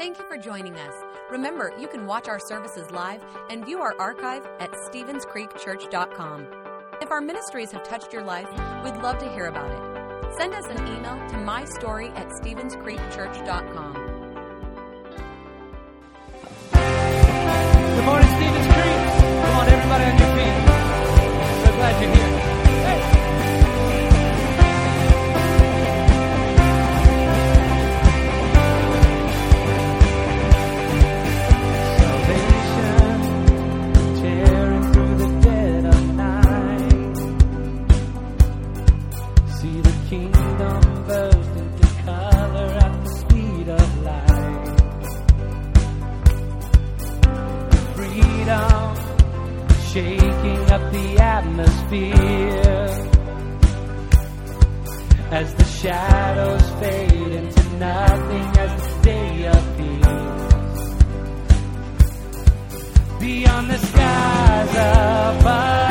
Thank you for joining us. Remember, you can watch our services live and view our archive at StevensCreekChurch.com. If our ministries have touched your life, we'd love to hear about it. Send us an email to mystory at StevensCreekChurch.com. Good morning, Stevens Creek. Come on, everybody on your feet. So glad you're here. See the kingdom burst into color at the speed of light. freedom, shaking up the atmosphere. As the shadows fade into nothing as the day appears. Beyond the skies above,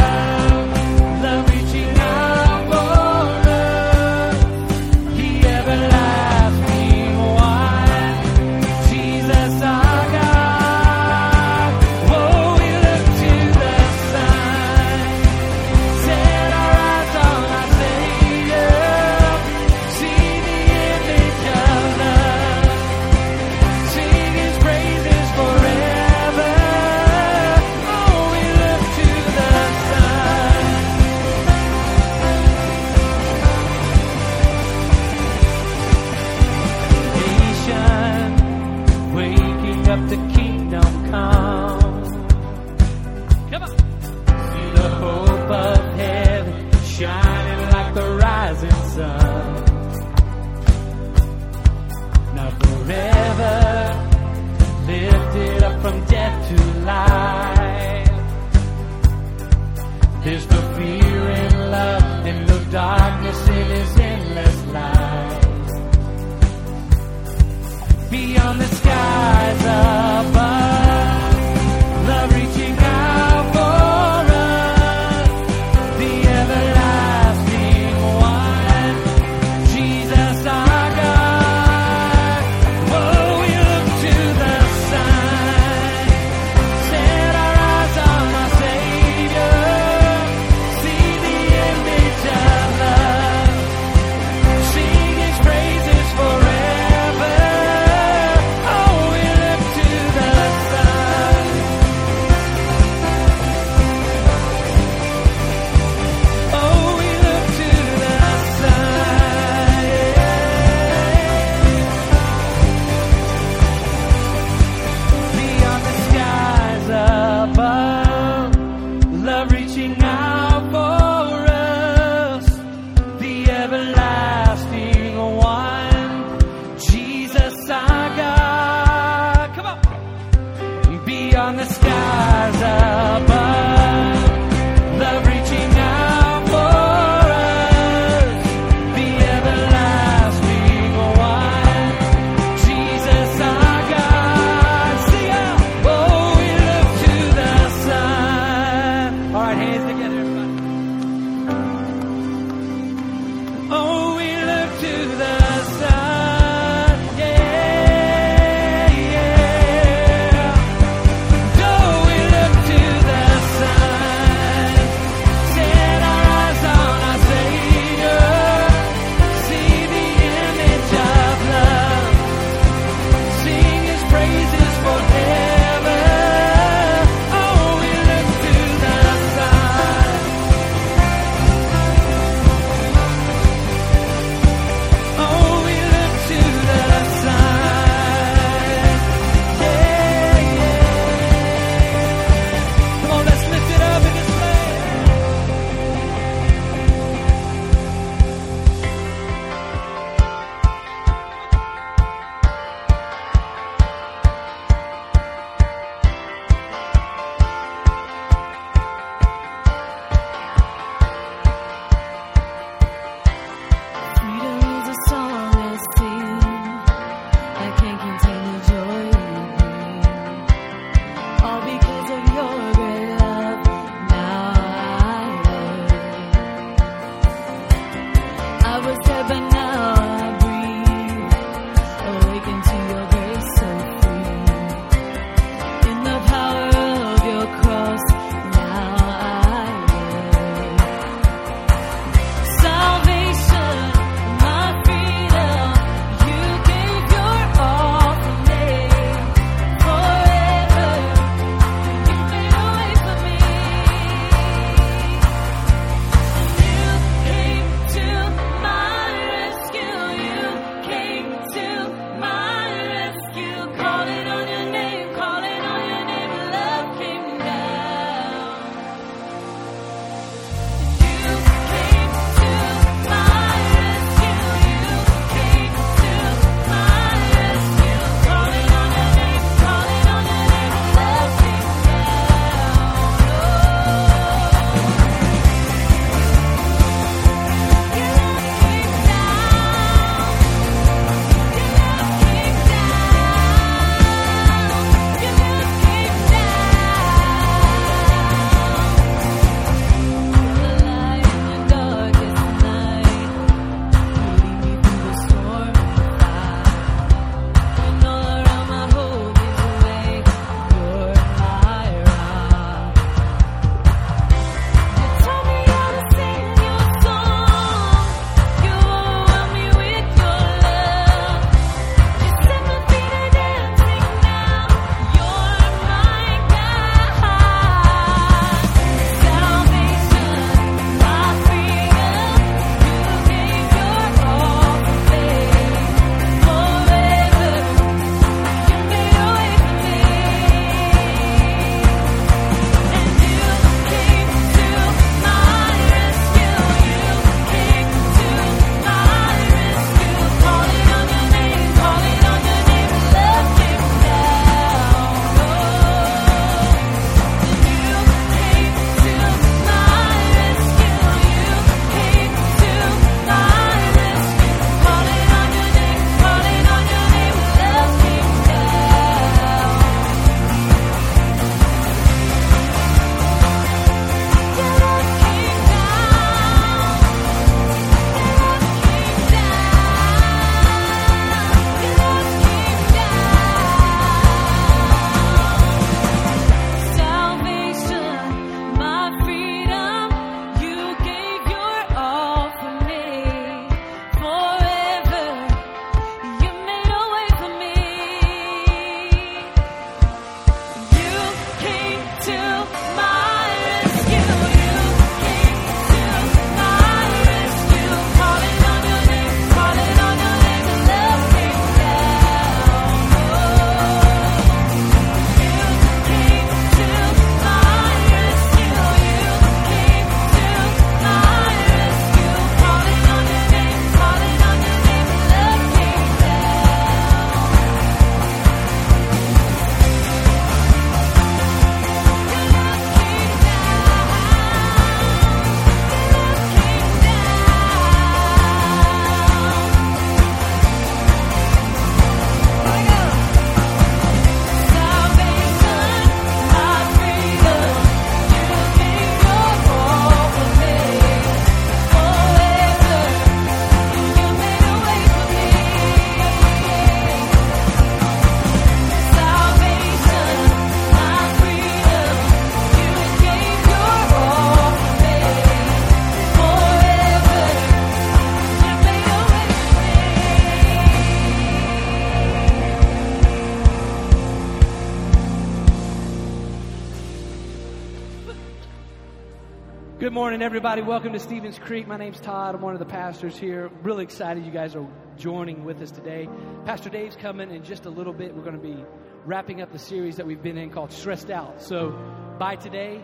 morning, everybody. Welcome to Stevens Creek. My name's Todd. I'm one of the pastors here. Really excited you guys are joining with us today. Pastor Dave's coming in just a little bit. We're going to be wrapping up the series that we've been in called Stressed Out. So by today,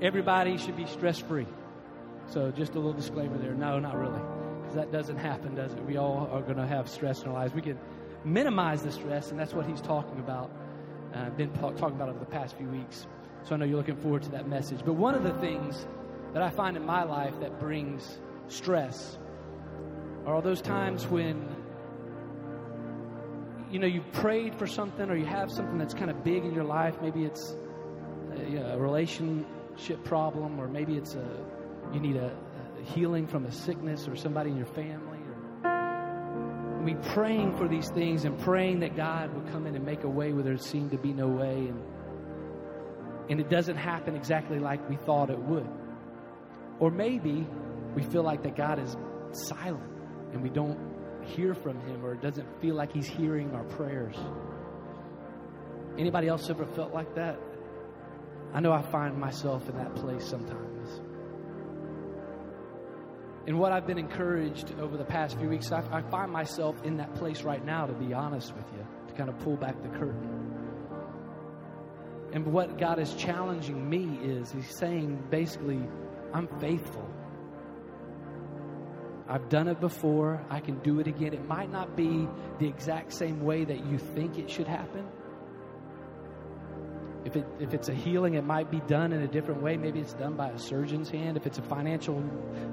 everybody should be stress free. So just a little disclaimer there. No, not really. Because that doesn't happen, does it? We all are going to have stress in our lives. We can minimize the stress, and that's what he's talking about. Uh, been talk, talking about over the past few weeks. So I know you're looking forward to that message. But one of the things that I find in my life that brings stress. Are all those times when you know you prayed for something or you have something that's kind of big in your life. Maybe it's a, a relationship problem or maybe it's a you need a, a, healing from a sickness or somebody in your family. Or we praying for these things and praying that God would come in and make a way where there seemed to be no way. And and it doesn't happen exactly like we thought it would or maybe we feel like that God is silent and we don't hear from him or it doesn't feel like he's hearing our prayers. Anybody else ever felt like that? I know I find myself in that place sometimes. And what I've been encouraged over the past few weeks, I, I find myself in that place right now, to be honest with you, to kind of pull back the curtain. And what God is challenging me is, He's saying basically, I'm faithful. I've done it before. I can do it again. It might not be the exact same way that you think it should happen. If, it, if it's a healing, it might be done in a different way. Maybe it's done by a surgeon's hand. If it's a financial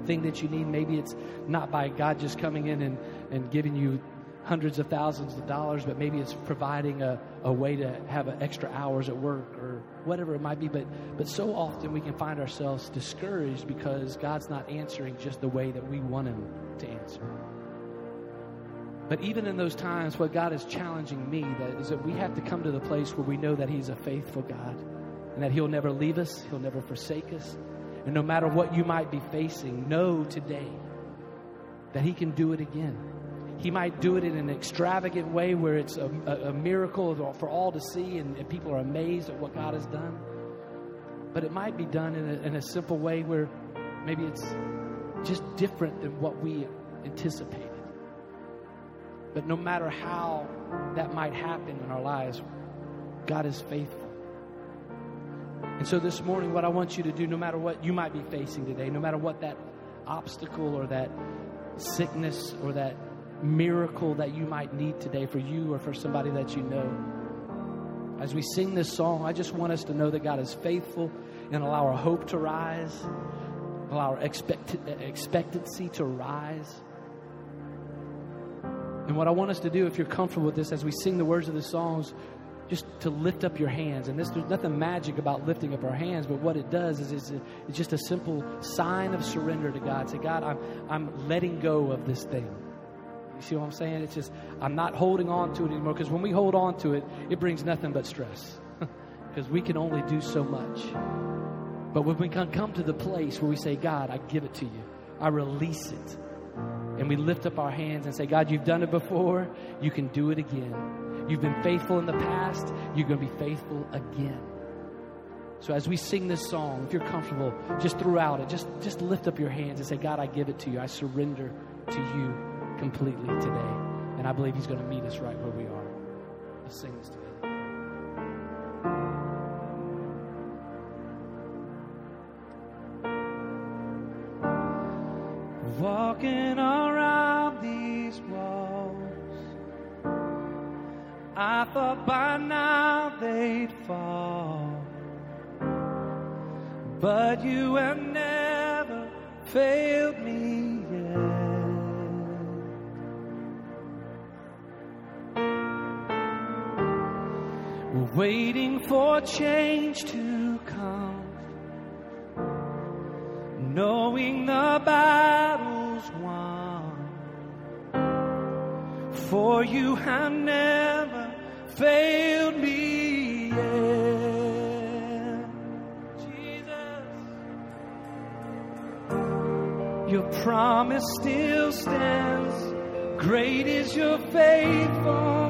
thing that you need, maybe it's not by God just coming in and, and giving you hundreds of thousands of dollars, but maybe it's providing a, a way to have extra hours at work or whatever it might be. But, but so often we can find ourselves discouraged because God's not answering just the way that we want Him to answer. But even in those times, what God is challenging me that is that we have to come to the place where we know that He's a faithful God and that He'll never leave us, He'll never forsake us. And no matter what you might be facing, know today that He can do it again. He might do it in an extravagant way where it's a, a, a miracle for all to see and, and, people are amazed at what God has done. But it might be done in a, in a simple way where maybe it's just different than what we anticipated. But no matter how that might happen in our lives, God is faithful. And so this morning, what I want you to do, no matter what you might be facing today, no matter what that obstacle or that sickness or that miracle that you might need today for you or for somebody that you know. As we sing this song, I just want us to know that God is faithful and allow our hope to rise, allow our expect- expectancy to rise. And what I want us to do, if you're comfortable with this, as we sing the words of the songs, just to lift up your hands. And this, there's nothing magic about lifting up our hands, but what it does is it's, a, it's just a simple sign of surrender to God. Say, God, I'm, I'm letting go of this thing. You see what I'm saying? It's just, I'm not holding on to it anymore because when we hold on to it, it brings nothing but stress because we can only do so much. But when we can come to the place where we say, God, I give it to you, I release it, and we lift up our hands and say, God, you've done it before, you can do it again. You've been faithful in the past, you're going to be faithful again. So as we sing this song, if you're comfortable, just throughout it, just, just lift up your hands and say, God, I give it to you. I surrender to you completely today. And I believe He's going to meet us right where we are. Let's sing this together. Walking around these walls, I thought by now they'd fall. But you have never failed me waiting for change to come, knowing the battle's won. For you have never failed me yet. Jesus, your promise still stands. Great is your faithfulness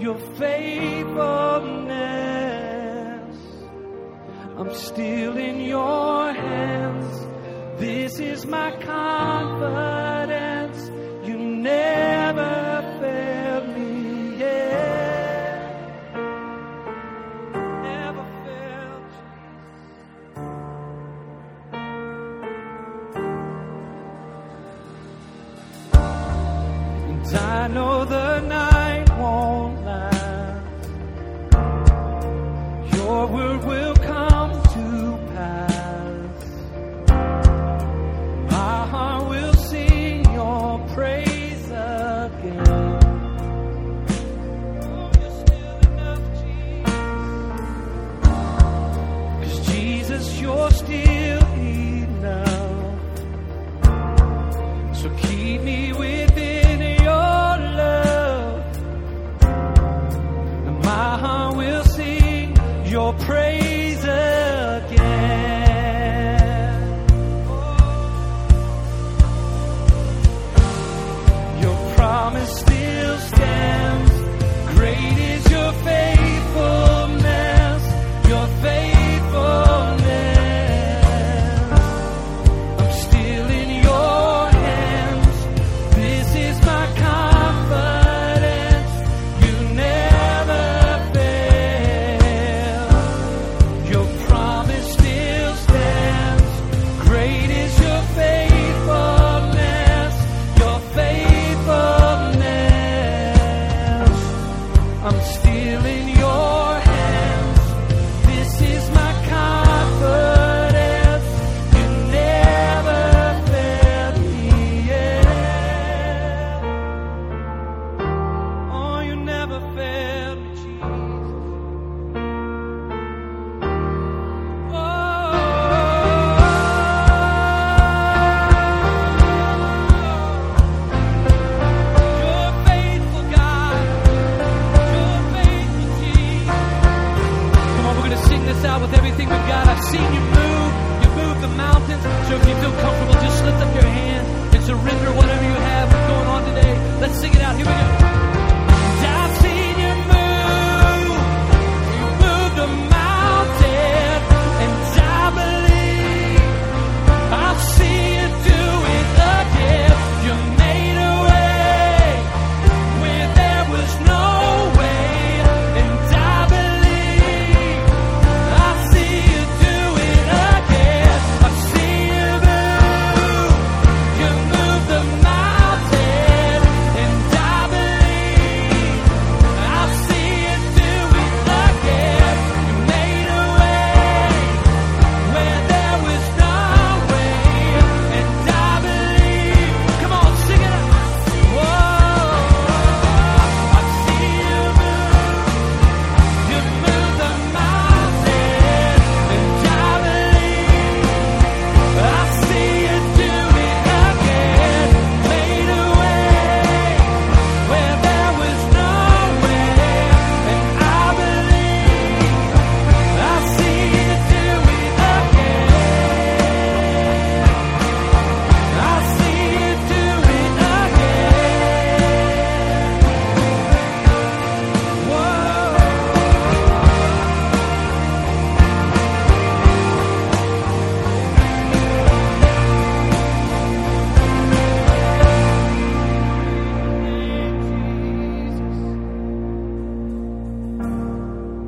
your faithfulness. I'm still in your hands. This is my confidence.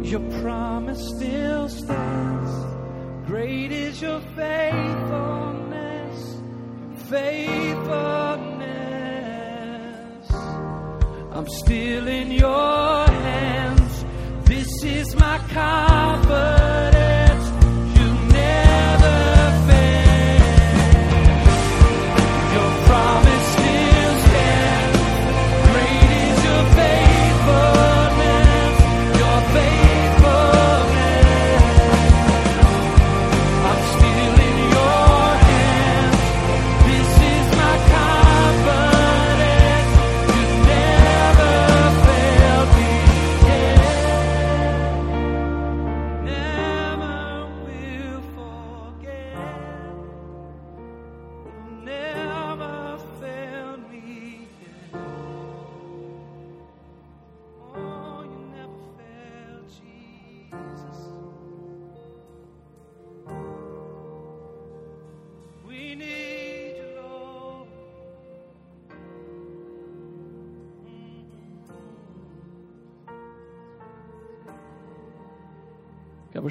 Your promise still stands. Great is your faithfulness, faithfulness. I'm still in your hands. This is my comfort.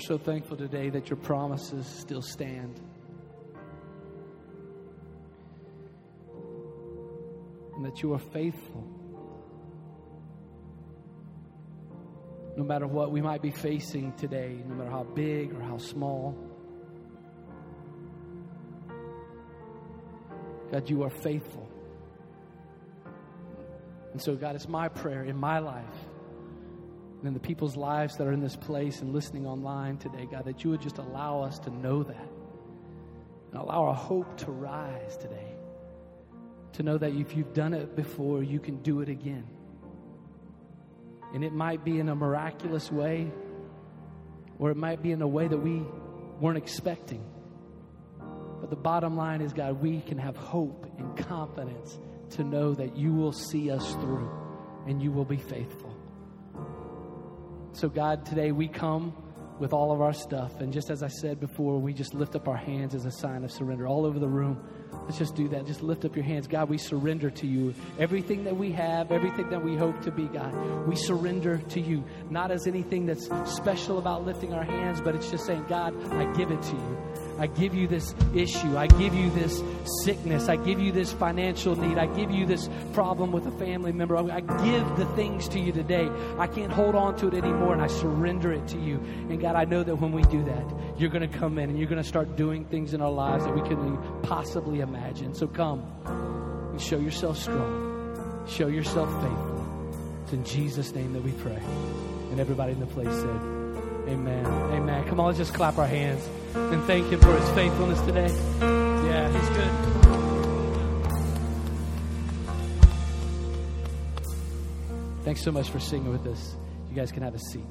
So thankful today that your promises still stand. And that you are faithful. No matter what we might be facing today, no matter how big or how small. God, you are faithful. And so, God, it's my prayer in my life and in the people's lives that are in this place and listening online today, God, that you would just allow us to know that and allow our hope to rise today. To know that if you've done it before, you can do it again. And it might be in a miraculous way, or it might be in a way that we weren't expecting. But the bottom line is, God, we can have hope and confidence to know that you will see us through and you will be faithful. So, God, today we come with all of our stuff. And just as I said before, we just lift up our hands as a sign of surrender all over the room. Let's just do that. Just lift up your hands. God, we surrender to you. Everything that we have, everything that we hope to be, God, we surrender to you. Not as anything that's special about lifting our hands, but it's just saying, God, I give it to you. I give you this issue. I give you this sickness. I give you this financial need. I give you this problem with a family member. I give the things to you today. I can't hold on to it anymore and I surrender it to you. And God, I know that when we do that, you're going to come in and you're going to start doing things in our lives that we couldn't possibly imagine. So come and show yourself strong. Show yourself faithful. It's in Jesus' name that we pray. And everybody in the place said, Amen. Amen. Come on, let's just clap our hands and thank Him for His faithfulness today. Yeah, He's good. Thanks so much for singing with us. You guys can have a seat.